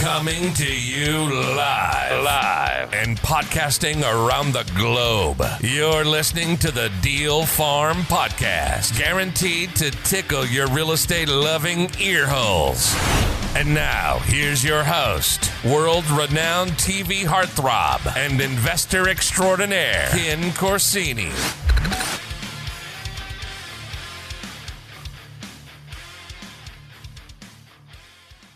Coming to you live, live, and podcasting around the globe. You're listening to the Deal Farm Podcast, guaranteed to tickle your real estate loving ear holes. And now, here's your host, world renowned TV heartthrob and investor extraordinaire, Ken Corsini.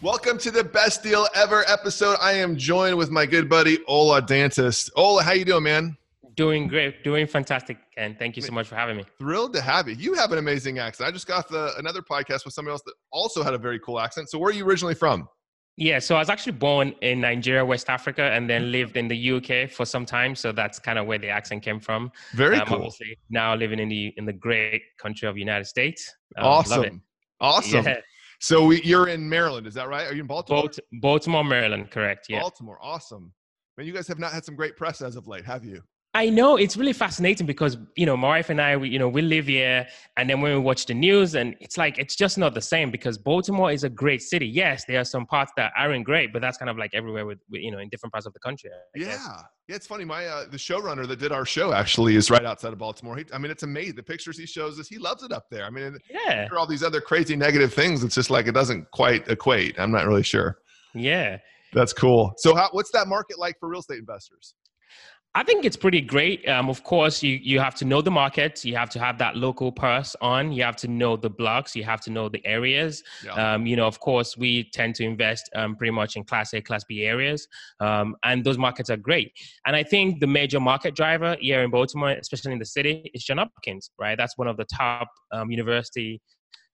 Welcome to the best deal ever episode. I am joined with my good buddy Ola Dantis. Ola, how you doing, man? Doing great, doing fantastic, and thank you so much for having me. Thrilled to have you. You have an amazing accent. I just got the, another podcast with somebody else that also had a very cool accent. So, where are you originally from? Yeah, so I was actually born in Nigeria, West Africa, and then lived in the UK for some time. So that's kind of where the accent came from. Very um, cool. Obviously, now living in the in the great country of United States. Um, awesome. Awesome. Yeah. So, we, you're in Maryland, is that right? Are you in Baltimore? Baltimore, Maryland, correct? Yeah. Baltimore. Awesome. Man, you guys have not had some great press as of late, have you? I know it's really fascinating because you know my wife and I, we, you know, we live here, and then when we watch the news, and it's like it's just not the same because Baltimore is a great city. Yes, there are some parts that aren't great, but that's kind of like everywhere with, with you know in different parts of the country. I Yeah. guess. Yeah, it's funny. My uh, the showrunner that did our show actually is right outside of Baltimore. He, I mean, it's amazing. The pictures he shows us, he loves it up there. I mean, yeah, all these other crazy negative things, it's just like it doesn't quite equate. I'm not really sure. yeah. That's cool. So, how, what's that market like for real estate investors? I think it's pretty great. Um, of course, you you have to know the market. You have to have that local purse on. You have to know the blocks. You have to know the areas. Yeah. Um, you know, of course, we tend to invest um, pretty much in Class A, Class B areas, um, and those markets are great. And I think the major market driver here in Baltimore, especially in the city, is John Hopkins. Right, that's one of the top um, university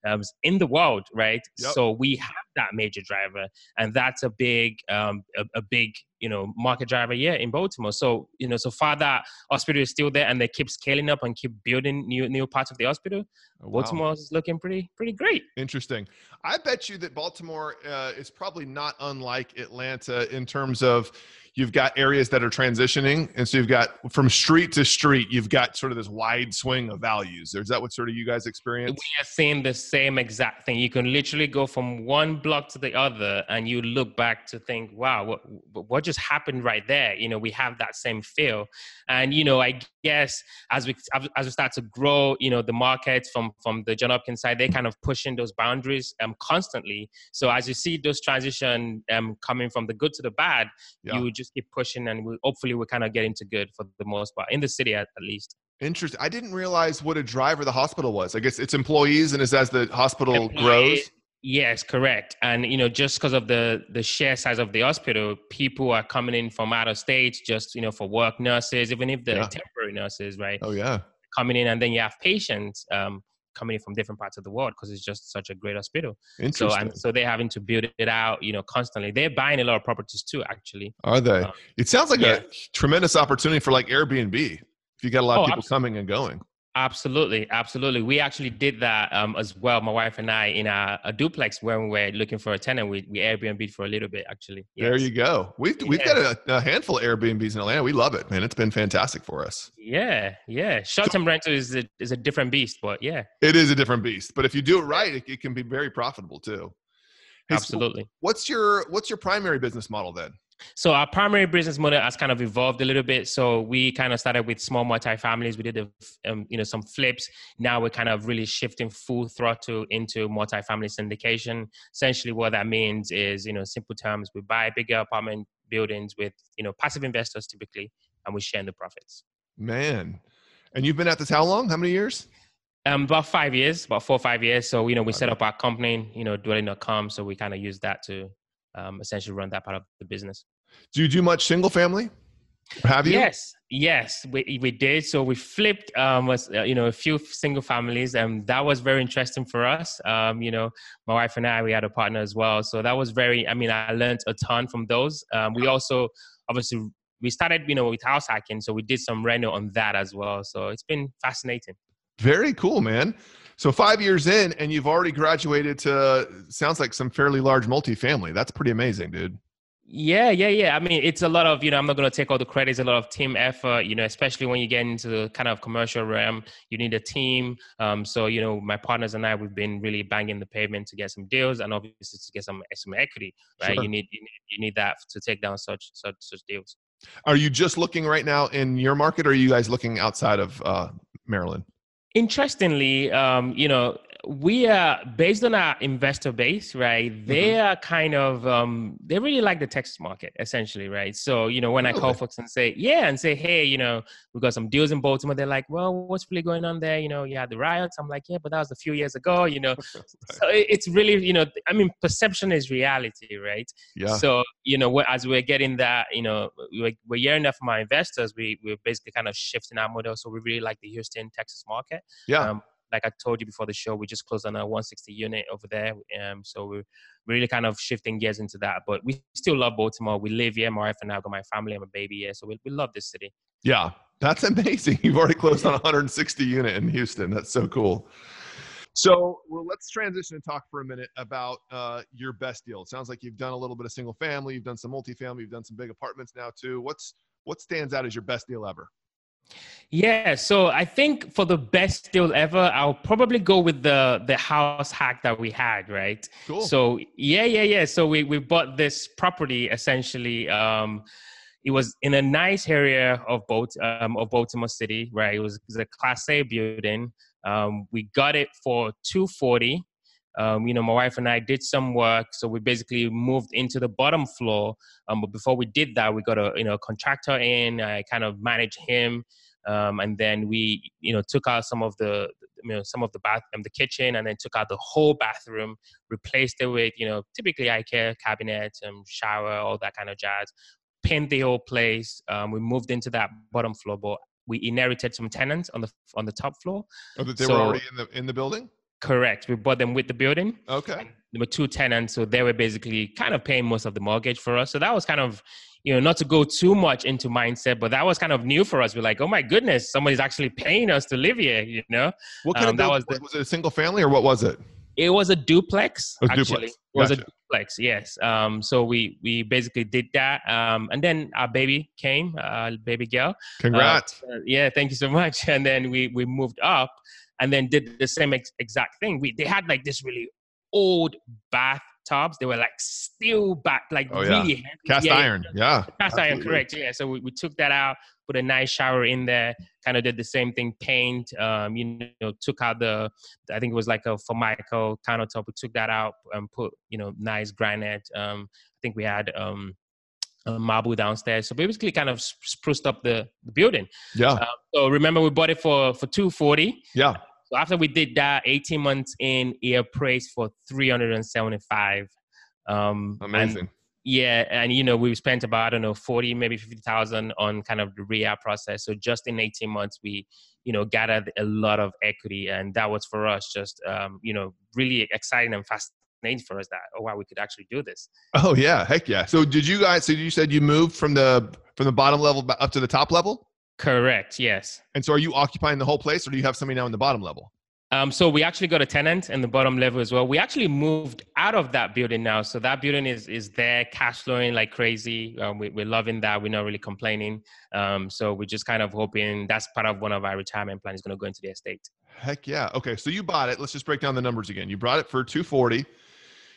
um, in the world, right? Yep. So we have that major driver, and that's a big, um, a, a big, you know, market driver here in Baltimore. So you know, so far that hospital is still there, and they keep scaling up and keep building new new parts of the hospital. Wow. Baltimore is looking pretty pretty great. Interesting. I bet you that Baltimore uh, is probably not unlike Atlanta in terms of you've got areas that are transitioning, and so you've got from street to street, you've got sort of this wide swing of values. Is that what sort of you guys experience? We are seeing the same exact thing. You can literally go from one block to the other, and you look back to think, "Wow, what what just happened right there?" You know, we have that same feel, and you know, I guess as we as we start to grow, you know, the market from from the John Hopkins side, they're kind of pushing those boundaries um constantly. So as you see those transition um coming from the good to the bad, Yeah. you just keep pushing, and we hopefully we kind of get into good for the most part in the city at, at least. Interesting. I didn't realize what a driver the hospital was. I guess it's employees, and it's as the hospital Employee- grows. Yes, correct. And you know, just because of the the sheer size of the hospital, people are coming in from out of state just you know for work, nurses, even if they're Yeah. temporary nurses, right? Oh yeah. Coming in, and then you have patients um, coming in from different parts of the world because it's just such a great hospital. So so they're having to build it out, you know, constantly. They're buying a lot of properties too, actually. Are they? Uh, It sounds like yeah. a tremendous opportunity for like Airbnb. If you got a lot of Oh, people abs- coming and going. Absolutely, absolutely. We actually did that um, as well. My wife and I in a, a duplex when we were looking for a tenant. We we Airbnb for a little bit actually. There you go. We've we've got a, a handful of Airbnbs in Atlanta. We love it, man. It's been fantastic for us. Yeah, yeah. Short-term rental is a, is a different beast, but yeah, It is a different beast, but if you do it right, it, it can be very profitable too. Hey, so absolutely. what's your what's your primary business model then? So our primary business model has kind of evolved a little bit. So we kind of started with small multi-families. We did, a, um, you know, some flips. Now we're kind of really shifting full throttle into multi-family syndication. Essentially, what that means is, you know, simple terms, we buy bigger apartment buildings with, you know, passive investors typically, and we share in the profits. Man, and you've been at this how long? How many years? Um, about five years, about four or five years. So, you know, we set up our company, you know, dwelling.com. So we kind of use that to um, essentially run that part of the business. Do you do much single family? Have you? Yes, yes, we we did. So we flipped, um, was uh, you know a few single families, and that was very interesting for us. Um, you know, my wife and I, we had a partner as well, so that was very. I mean, I learned a ton from those. Um, we also obviously we started, you know, with house hacking, so we did some reno on that as well. So it's been fascinating. Very cool, man. So five years in, and you've already graduated to sounds like some fairly large multifamily. That's pretty amazing, dude. Yeah, yeah, yeah. I mean, it's a lot of, you know, I'm not going to take all the credit. It's a lot of team effort, you know, especially when you get into the kind of commercial realm, you need a team. Um, so, you know, my partners and I, we've been really banging the pavement to get some deals and obviously to get some, some equity, right? Sure. You need, you need, you need that to take down such, such, such deals. Are you just looking right now in your market or are you guys looking outside of uh, Maryland? Interestingly, um, you know, we are based on our investor base, right? Mm-hmm. They are kind of um, they really like the Texas market, essentially, right? So you know, when really? I call folks and say, yeah, and say, hey, you know, we got some deals in Baltimore, they're like, well, what's really going on there? You know, you had the riots. I'm like, yeah, but that was a few years ago, you know. right. So it's really, you know, I mean, perception is reality, right? Yeah. So you know, as we're getting that, you know, we're, we're hearing that from our investors. We we're basically kind of shifting our model, so we really like the Houston, Texas market. Yeah. Um, like I told you before the show, we just closed on a 160 unit over there. Um, so we're really kind of shifting gears into that. But we still love Baltimore. We live here. My wife and I got my family and my baby here. So we, we love this city. Yeah, that's amazing. You've already closed on 160 unit in Houston. That's so cool. So, well, let's transition and talk for a minute about uh, your best deal. It sounds like you've done a little bit of single family, you've done some multifamily, you've done some big apartments now too. What's what stands out as your best deal ever? Yeah, so I think for the best deal ever, I'll probably go with the the house hack that we had, right? Cool. So yeah, yeah, yeah. So we we bought this property essentially. Um, it was in a nice area of Balt- um, of Baltimore City, right? It was, it was a Class A building. Um, we got it for two forty. Um, you know, my wife and I did some work, so we basically moved into the bottom floor. Um, but before we did that, we got a you know contractor in. I kind of managed him, um, and then we you know took out some of the you know some of the bath and the kitchen, and then took out the whole bathroom, replaced it with you know typically IKEA cabinets and shower, all that kind of jazz. Paint the whole place. Um, we moved into that bottom floor, but we inherited some tenants on the on the top floor. Oh, that they so, were already in the in the building. Correct. We bought them with the building. Okay. There were two tenants, so they were basically kind of paying most of the mortgage for us. So that was kind of, you know, not to go too much into mindset, but that was kind of new for us. We're like, oh my goodness, somebody's actually paying us to live here. You know. What kind um, of that was, the, was it a single family or what was it? It was a duplex. A actually, duplex. it was a duplex. Yes. Um. So we we basically did that. Um. And then our baby came, uh, baby girl. Congrats. Uh, yeah. Thank you so much. And then we we moved up and then did the same ex- exact thing. We they had like this really old bathtubs. They were like steel bath, like oh, really yeah. heavy. Cast yeah, iron, yeah. Cast iron, correct. Yeah. So we, we took that out, put a nice shower in there, kind of did the same thing, paint, um, you know, took out the, I think it was like a Formica countertop. We took that out and put, you know, nice granite. Um, I think we had, um, marble downstairs. So basically, kind of spruced up the, the building. Yeah. Uh, so remember, we bought it for for two forty. Yeah. So after we did that, eighteen months in, it appraised for three hundred and seventy five. Um, Amazing. And, yeah, and you know we spent about I don't know forty, maybe fifty thousand on kind of the rehab process. So just in eighteen months, we you know gathered a lot of equity, and that was for us just um, you know really exciting and fast names for us that oh wow we could actually do this oh yeah heck yeah so did you guys so you said you moved from the from the bottom level up to the top level correct yes and so are you occupying the whole place or do you have somebody now in the bottom level um, so we actually got a tenant in the bottom level as well. We actually moved out of that building now, so that building is is there, cash flowing like crazy. Um, we, are loving that. We're not really complaining. Um, so we're just kind of hoping that's part of one of our retirement plans is going to go into the estate. Heck yeah. Okay, so you bought it. Let's just break down the numbers again. You brought it for two forty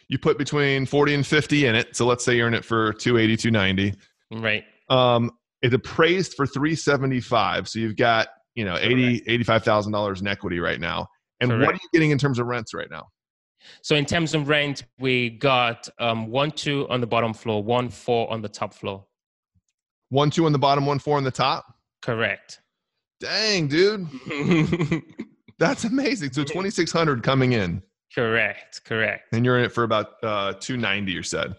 you put between 40 and 50 in it. So let's say you're in it for 280, 290. Right. Um, it's appraised for 375. So you've got, you know, 80, $85,000 in equity right now. And Correct. what are you getting in terms of rents right now? So in terms of rent, we got um, one, two on the bottom floor, one, four on the top floor. One, two on the bottom, one, four on the top? Correct. Dang, dude. That's amazing. So 2,600 coming in. Correct, correct. And you're in it for about uh, 290, you said.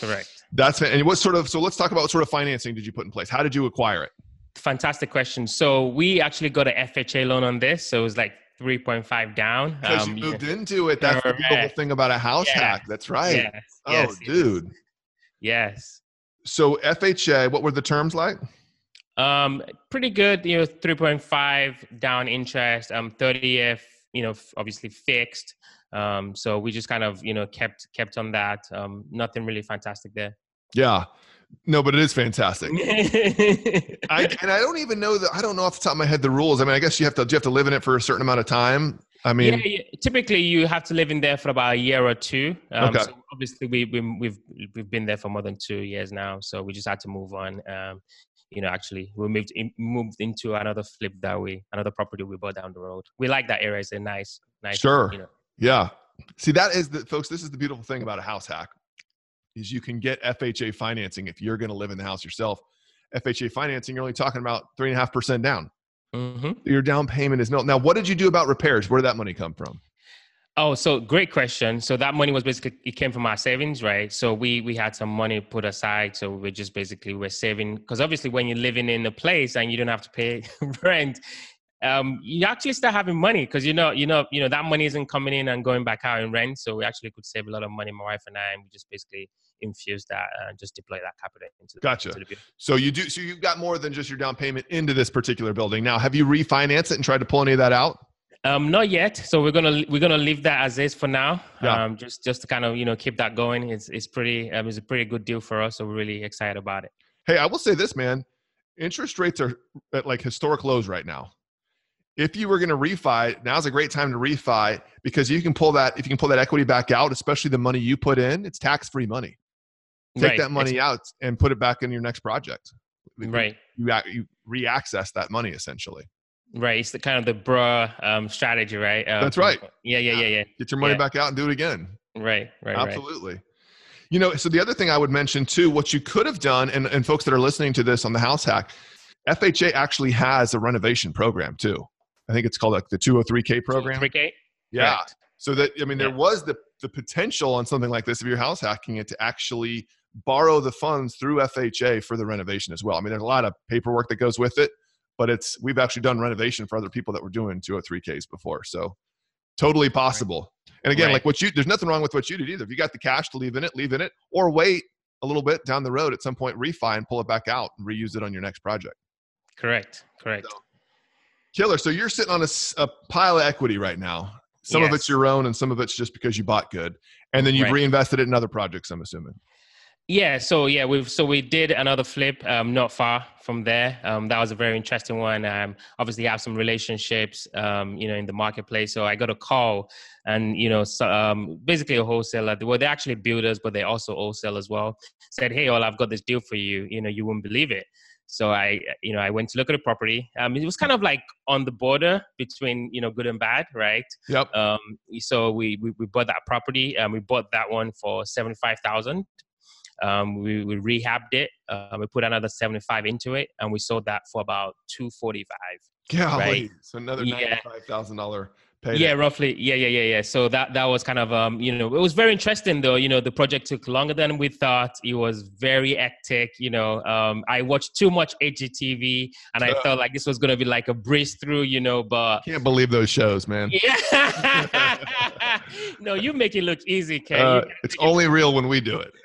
Correct. That's and what sort of so let's talk about what sort of financing did you put in place? How did you acquire it? Fantastic question. So we actually got an FHA loan on this. So it was like 3.5 down. Because um, you moved yeah. into it. That's correct. the beautiful thing about a house yeah. hack. That's right. Yes. Oh, yes, dude. Yes. So FHA, what were the terms like? Um, pretty good. You know, 3.5 down interest. Um, 30th. You know, obviously fixed. Um, so we just kind of you know kept kept on that. Um, nothing really fantastic there. Yeah. No, but it is fantastic. I, and I don't even know that. I don't know off the top of my head the rules. I mean, I guess you have to you have to live in it for a certain amount of time? I mean, yeah, yeah, typically you have to live in there for about a year or two. Um, okay. So obviously, we, we, we've we've been there for more than two years now, so we just had to move on. Um, you know, actually, we moved in, moved into another flip that we another property we bought down the road. We like that area; it's a nice, nice. Sure. You know. Yeah. See, that is the folks. This is the beautiful thing about a house hack, is you can get FHA financing if you're going to live in the house yourself. FHA financing, you're only talking about three and a half percent down. Mm-hmm. Your down payment is nil. Now, what did you do about repairs? Where did that money come from? Oh, so great question. So that money was basically it came from our savings, right? So we we had some money put aside. So we are just basically we're saving because obviously when you're living in a place and you don't have to pay rent, um, you actually start having money because you know you know you know that money isn't coming in and going back out in rent. So we actually could save a lot of money, my wife and I, and we just basically infuse that and just deploy that capital into. Gotcha. Into the so you do. So you've got more than just your down payment into this particular building. Now, have you refinanced it and tried to pull any of that out? Um, not yet. So we're gonna we're gonna leave that as is for now. Yeah. Um, just just to kind of you know keep that going. It's it's pretty um, it's a pretty good deal for us. So we're really excited about it. Hey, I will say this, man. Interest rates are at like historic lows right now. If you were going to refi, now's a great time to refi because you can pull that if you can pull that equity back out, especially the money you put in, it's tax free money. Take right. that money it's, out and put it back in your next project. Right. You you re-access that money essentially. Right. It's the kind of the BRRRR um, strategy, right? Uh, That's right. Yeah, yeah, yeah, yeah. Get your money yeah. back out and do it again. Right, right. Absolutely. Right. You know, so the other thing I would mention too, what you could have done, and, and folks that are listening to this on the house hack, FHA actually has a renovation program too. I think it's called like the 203K program. 203K? Yeah. Correct. So that, I mean, there yeah. was the, the potential on something like this, if you're house hacking it, to actually borrow the funds through FHA for the renovation as well. I mean, there's a lot of paperwork that goes with it but it's we've actually done renovation for other people that were doing 203ks before so totally possible and again right. like what you there's nothing wrong with what you did either if you got the cash to leave in it leave in it or wait a little bit down the road at some point refi and pull it back out and reuse it on your next project correct correct so, killer so you're sitting on a, a, pile of equity right now some yes. of it's your own and some of it's just because you bought good and then you've right. reinvested it in other projects i'm assuming yeah, so yeah, we've so we did another flip um, not far from there. Um, that was a very interesting one. Um, obviously, have some relationships, um, you know, in the marketplace. So I got a call, and you know, so, um, basically a wholesaler. Well, they're actually builders, but they also wholesale as well. Said, "Hey, all I've got this deal for you. You know, you wouldn't believe it." So I, you know, I went to look at a property. Um, it was kind of like on the border between, you know, good and bad, right? Yep. Um, so we, we, we bought that property and we bought that one for seventy five thousand um, we, we rehabbed it. Uh, we put another 75 into it, and we sold that for about 245. Yeah, right? so another ninety-five thousand yeah. Payday. Yeah, roughly. Yeah, yeah, yeah, yeah. So that that was kind of um, you know, it was very interesting though. You know, the project took longer than we thought. It was very hectic. You know, um, I watched too much HGTV, and I uh, felt like this was gonna be like a breeze through. You know, but can't believe those shows, man. Yeah. no, you make it look easy, Ken. Uh, it's only real when we do it.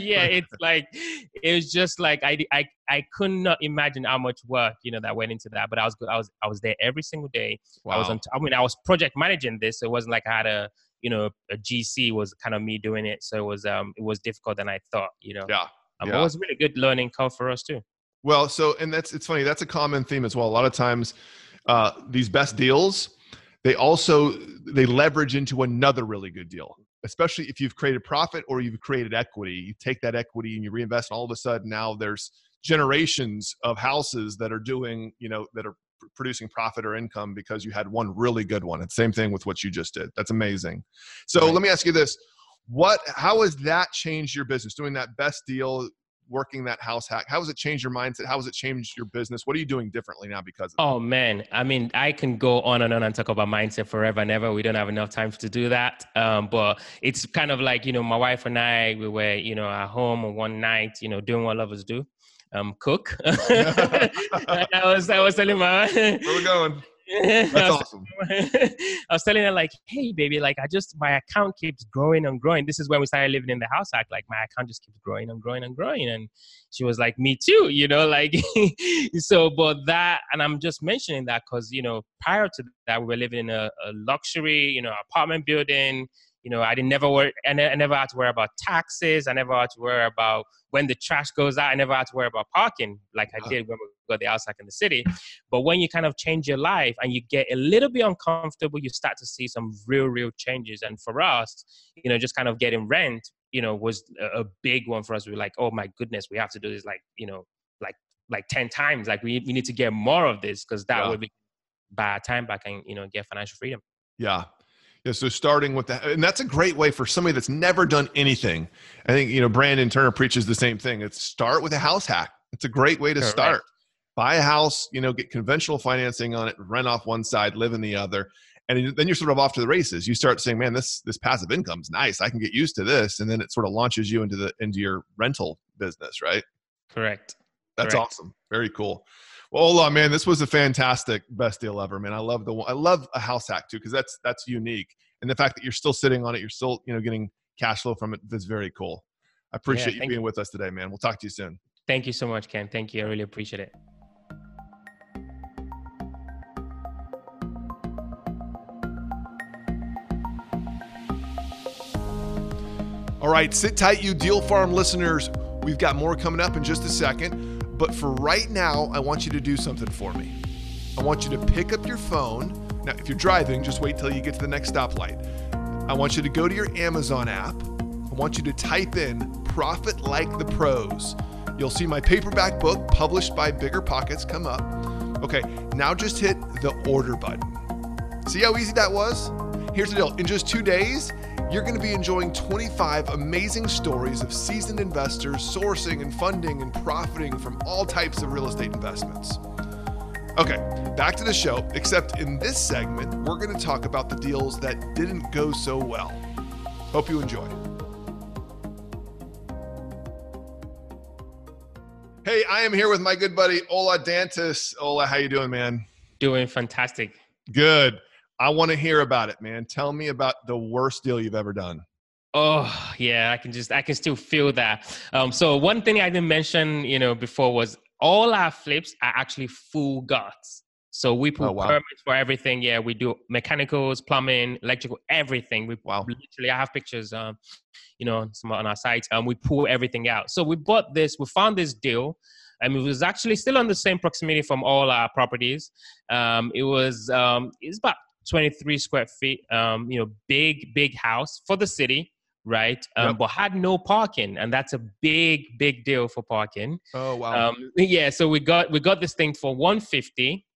yeah, it's like it was just like I I I could not imagine how much work you know that went into that. But I was good, I was I was there every single day. Wow. I was on. I mean, I was project managing this, so it wasn't like I had a you know a GC was kind of me doing it. So it was um it was difficult than I thought. You know. Yeah. Um, yeah. It was really good learning curve for us too. Well, so and that's it's funny. That's a common theme as well. A lot of times, uh, these best deals, they also they leverage into another really good deal especially if you've created profit or you've created equity you take that equity and you reinvest and all of a sudden now there's generations of houses that are doing, you know, that are producing profit or income because you had one really good one. It's same thing with what you just did. That's amazing. So right. let me ask you this. What how has that changed your business? Doing that best deal, working that house hack. How has it changed your mindset? How has it changed your business? What are you doing differently now because of that? Oh man. I mean, I can go on and on and talk about mindset forever and ever. We don't have enough time to do that. Um, but it's kind of like, you know, my wife and I, we were, you know, at home one night, you know, doing what lovers do um, cook. I was I was telling my where we going. That's I awesome. I was telling her like, hey baby, like I just my account keeps growing and growing. This is when we started living in the house. Act like my account just keeps growing and growing and growing. And she was like, me too, you know, like so. But that, and I'm just mentioning that because you know prior to that we were living in a, a luxury, you know, apartment building You know, I didn't never worry. I, ne- I never had to worry about taxes. I never had to worry about when the trash goes out. I never had to worry about parking like I did when we got the house outside in the city. But when you kind of change your life and you get a little bit uncomfortable, you start to see some real, real changes. And for us, you know, just kind of getting rent, you know, was a, a big one for us. We were like, oh my goodness, we have to do this like, you know, like like 10 times. Like we, we need to get more of this because that yeah. would be buy time back and, you know, get financial freedom. Yeah. Yeah, so starting with that, and that's a great way for somebody that's never done anything. I think you know Brandon Turner preaches the same thing. It's start with a house hack. It's a great way to Correct. start. Buy a house, you know, get conventional financing on it, rent off one side, live in the other, and then you're sort of off to the races. You start saying, "Man, this this passive income's nice. I can get used to this," and then it sort of launches you into the into your rental business, right? Correct. That's Correct. awesome. Very cool. Well, Ola, man, this was a fantastic best deal ever, man. I love the I love a house hack too because that's that's unique, and the fact that you're still sitting on it, you're still you know getting cash flow from it. That's very cool. I appreciate yeah, you being you. with us today, man. We'll talk to you soon. Thank you so much, Ken. Thank you. I really appreciate it. All right, sit tight, you Deal Farm listeners. We've got more coming up in just a second. But for right now, I want you to do something for me. I want you to pick up your phone. Now, if you're driving, just wait till you get to the next stoplight. I want you to go to your Amazon app. I want you to type in Profit Like the Pros. You'll see my paperback book published by Bigger Pockets come up. Okay, now just hit the order button. See how easy that was? Here's the deal in just two days, you're going to be enjoying 25 amazing stories of seasoned investors sourcing and funding and profiting from all types of real estate investments. Okay, back to the show, except in this segment, we're going to talk about the deals that didn't go so well. Hope you enjoy. Hey, I am here with my good buddy Ola Dantis. Ola, how you doing, man? Doing fantastic. Good. I want to hear about it, man. Tell me about the worst deal you've ever done. Oh yeah, I can just I can still feel that. Um, so one thing I didn't mention, you know, before was all our flips are actually full guts. So we put oh, wow. permits for everything. Yeah, we do mechanicals, plumbing, electrical, everything. We wow. literally I have pictures, um, you know, some on our site, and we pull everything out. So we bought this. We found this deal. and it was actually still on the same proximity from all our properties. Um, it was um, it's about 23 square feet, um, you know, big, big house for the city, right? Um, yep. But had no parking, and that's a big, big deal for parking. Oh wow! Um, yeah, so we got we got this thing for 150,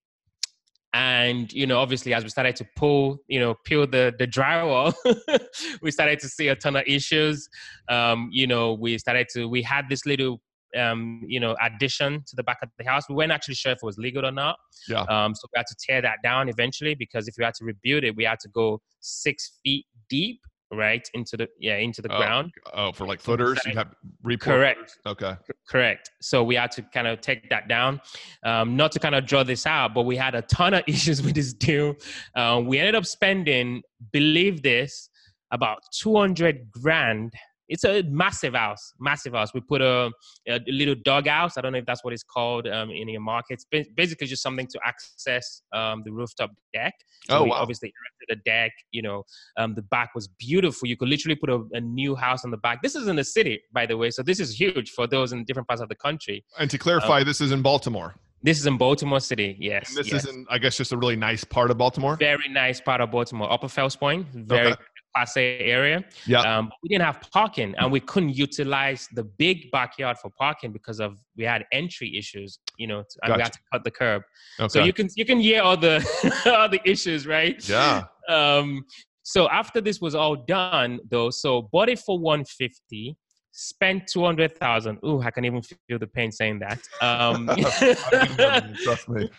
and you know, obviously, as we started to pull, you know, peel the the drywall, we started to see a ton of issues. Um, you know, we started to we had this little um, you know, addition to the back of the house. We weren't actually sure if it was legal or not. Yeah. Um, so we had to tear that down eventually because if we had to rebuild it, we had to go six feet deep right into the yeah into the oh, ground. oh for like footers? You have correct. Okay. Correct. So we had to kind of take that down. Um, not to kind of draw this out but we had a ton of issues with this deal. Um, we ended up spending believe this about 200 grand it's a massive house, massive house. We put a, a little dog house. I don't know if that's what it's called um, in your markets. Basically, just something to access um, the rooftop deck. So oh, we wow. obviously erected a deck. You know, um, the back was beautiful. You could literally put a, a, new house on the back. This is in the city, by the way. So this is huge for those in different parts of the country. And to clarify, um, this is in Baltimore. This is in Baltimore City, yes. And this yes. is in, I guess, just a really nice part of Baltimore. Very nice part of Baltimore, Upper Fells Point. Very okay. Class A area. Yeah. Um, we didn't have parking, and we couldn't utilize the big backyard for parking because of we had entry issues. You know, and gotcha. we had to cut the curb. Okay. So you can you can hear all the all the issues, right? Yeah. Um. So after this was all done, though, so bought it for one fifty. Spent two hundred thousand. Ooh, I can even feel the pain saying that. Um, Trust me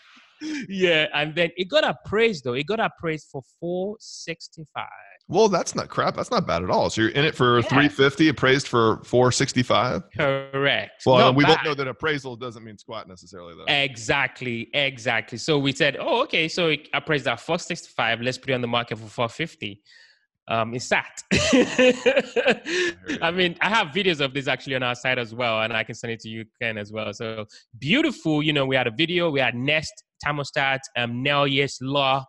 yeah, and then it got appraised though. It got appraised for four sixty five. Well, that's not crap. That's not bad at all. So you're in it for yeah. 350, appraised for 465. Correct. Well, not we bad. both know that appraisal doesn't mean squat necessarily, though. Exactly, exactly. So we said, oh, okay, so it appraised at 465. Let's put it on the market for 450. Um, it's sat. I mean, I have videos of this actually on our site as well, and I can send it to you, Ken, as well. So beautiful. You know, we had a video, we had Nest thermostat, um, yes lock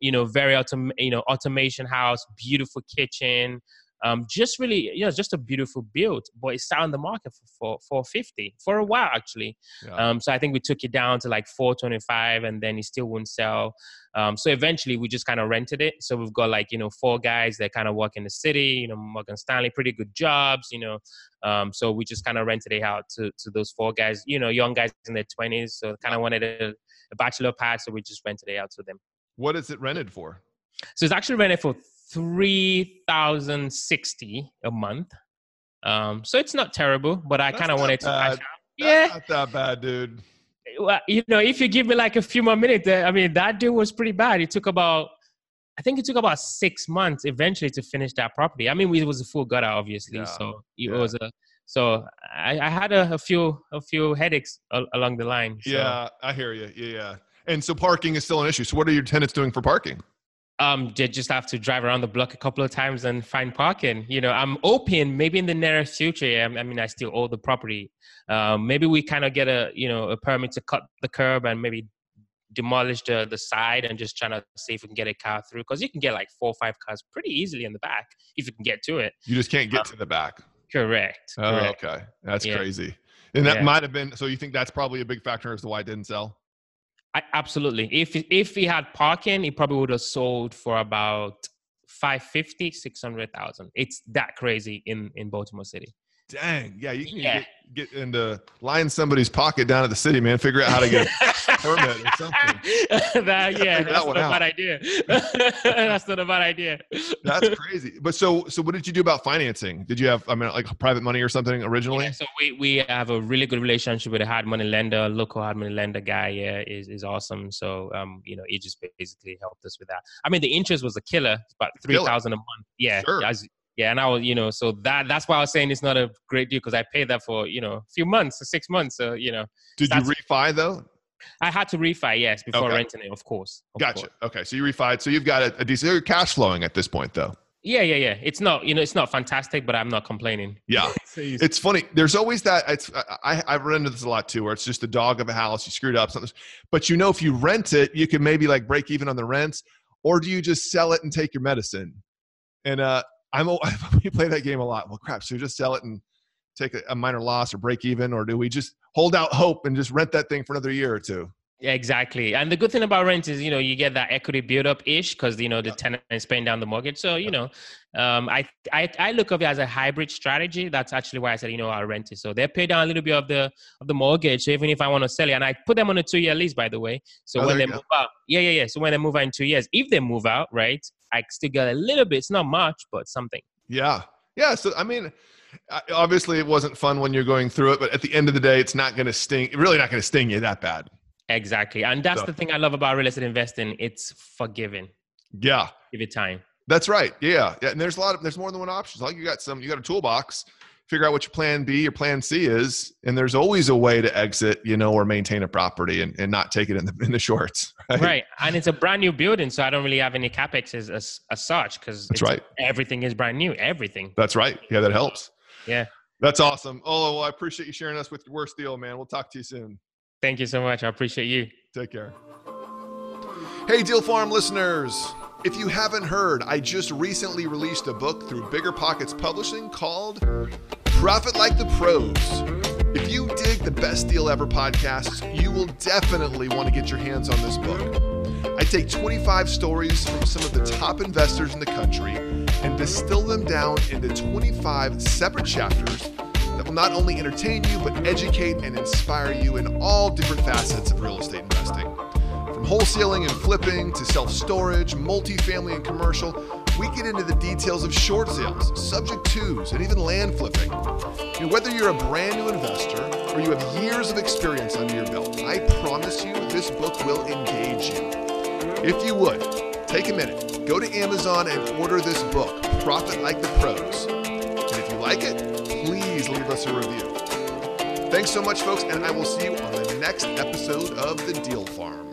you know, very autom- you know, automation house, beautiful kitchen, um, just really, you know, just a beautiful build, but it's sat on the market for, for 450 for a while actually. Yeah. Um, so I think we took it down to like 425 and then it still wouldn't sell. Um, so eventually we just kind of rented it. So we've got like, you know, four guys that kind of work in the city, you know, Morgan Stanley, pretty good jobs, you know. Um, so we just kind of rented it out to, to those four guys, you know, young guys in their 20s. So kind of wanted a, a bachelor pad. So we just rented it out to them. What is it rented for? So it's actually rented for 3060 a month. Um, so it's not terrible, but I kind of wanted to. Yeah. not that bad, dude. Well, you know, if you give me like a few more minutes, I mean, that deal was pretty bad. It took about, I think it took about six months eventually to finish that property. I mean, it was a full gutter, obviously. Yeah. So it yeah. was a, so I, I had a, a, few, a few headaches along the line. So. Yeah, I hear you. Yeah, yeah. And so parking is still an issue. So what are your tenants doing for parking? um, they just have to drive around the block a couple of times and find parking. You know, I'm open maybe in the near future. I mean, I still own the property. Um, maybe we kind of get a you know a permit to cut the curb and maybe demolish the the side and just trying to see if we can get a car through because you can get like four or five cars pretty easily in the back if you can get to it. You just can't get um, to the back. Correct. Oh, correct. okay, that's yeah. crazy. And that yeah. might have been. So you think that's probably a big factor as to why it didn't sell? I, absolutely. If if he had parking, he probably would have sold for about 550, 600,000. It's that crazy in in Baltimore City. Dang, yeah, you can yeah. Get, get into line somebody's pocket down at the city, man. Figure out how to get a permit or something. that, yeah, that's that not a bad idea. that's not a bad idea. that's crazy. But so, so what did you do about financing? Did you have, I mean, like private money or something originally? Yeah, so we we have a really good relationship with a hard money lender, local hard money lender guy. Yeah, is is awesome. So, um, you know, he just basically helped us with that. I mean, the interest was a killer. It's about three thousand a month. Yeah, sure. as yeah, and I was, you know, so that that's why I was saying it's not a great deal because I paid that for you know a few months, six months. So you know. Did you refi though? I had to refi, yes, before okay. renting it, of course. Of gotcha. Course. Okay, so you refied. So you've got a, a decent. You're cash flowing at this point, though. Yeah, yeah, yeah. It's not, you know, it's not fantastic, but I'm not complaining. Yeah, it's funny. There's always that. It's I I've run into this a lot too, where it's just the dog of a house. You screwed up something, but you know, if you rent it, you can maybe like break even on the rents, or do you just sell it and take your medicine? And uh, I'm a, we play that game a lot. Well, crap. So we just sell it and take a, a minor loss or break even, or do we just hold out hope and just rent that thing for another year or two? Yeah, exactly. And the good thing about rent is, you know, you get that equity build up ish because you know the tenant is paying down the mortgage. So you know, um, I, I I look at it as a hybrid strategy. That's actually why I said, you know, I'll rent it. So they pay down a little bit of the of the mortgage. So even if I want to sell it, and I put them on a two year lease, by the way. So oh, when they move out, yeah, yeah, yeah. So when they move out in two years, if they move out, right, I still get a little bit. It's not much, but something. Yeah, yeah. So I mean, obviously it wasn't fun when you're going through it, but at the end of the day, it's not going to sting. Really, not going to sting you that bad. Exactly. And that's so. the thing I love about real estate investing. It's forgiving. Yeah. Give it time. That's right. Yeah. Yeah. And there's a lot of there's more than one option. Like you got some you got a toolbox, figure out what your plan B, your plan C is, and there's always a way to exit, you know, or maintain a property and, and not take it in the in the shorts. Right. right. And it's a brand new building, so I don't really have any capex as as, as such because that's right. Everything is brand new. Everything. That's right. Yeah, that helps. Yeah. That's awesome. Oh well, I appreciate you sharing us with your worst deal, man. We'll talk to you soon. Thank you so much. I appreciate you. Take care. Hey, Deal Farm listeners. If you haven't heard, I just recently released a book through Bigger Pockets Publishing called Profit Like the Pros. If you dig the Best Deal Ever podcasts, you will definitely want to get your hands on this book. I take 25 stories from some of the top investors in the country and distill them down into 25 separate chapters that will not only entertain you, but educate and inspire you in all different facets of real estate investing. Wholesaling and flipping to self storage, multifamily and commercial, we get into the details of short sales, subject twos, and even land flipping. And whether you're a brand new investor or you have years of experience under your belt, I promise you this book will engage you. If you would, take a minute, go to Amazon and order this book, Profit Like the Pros. And if you like it, please leave us a review. Thanks so much, folks, and I will see you on the next episode of The Deal Farm.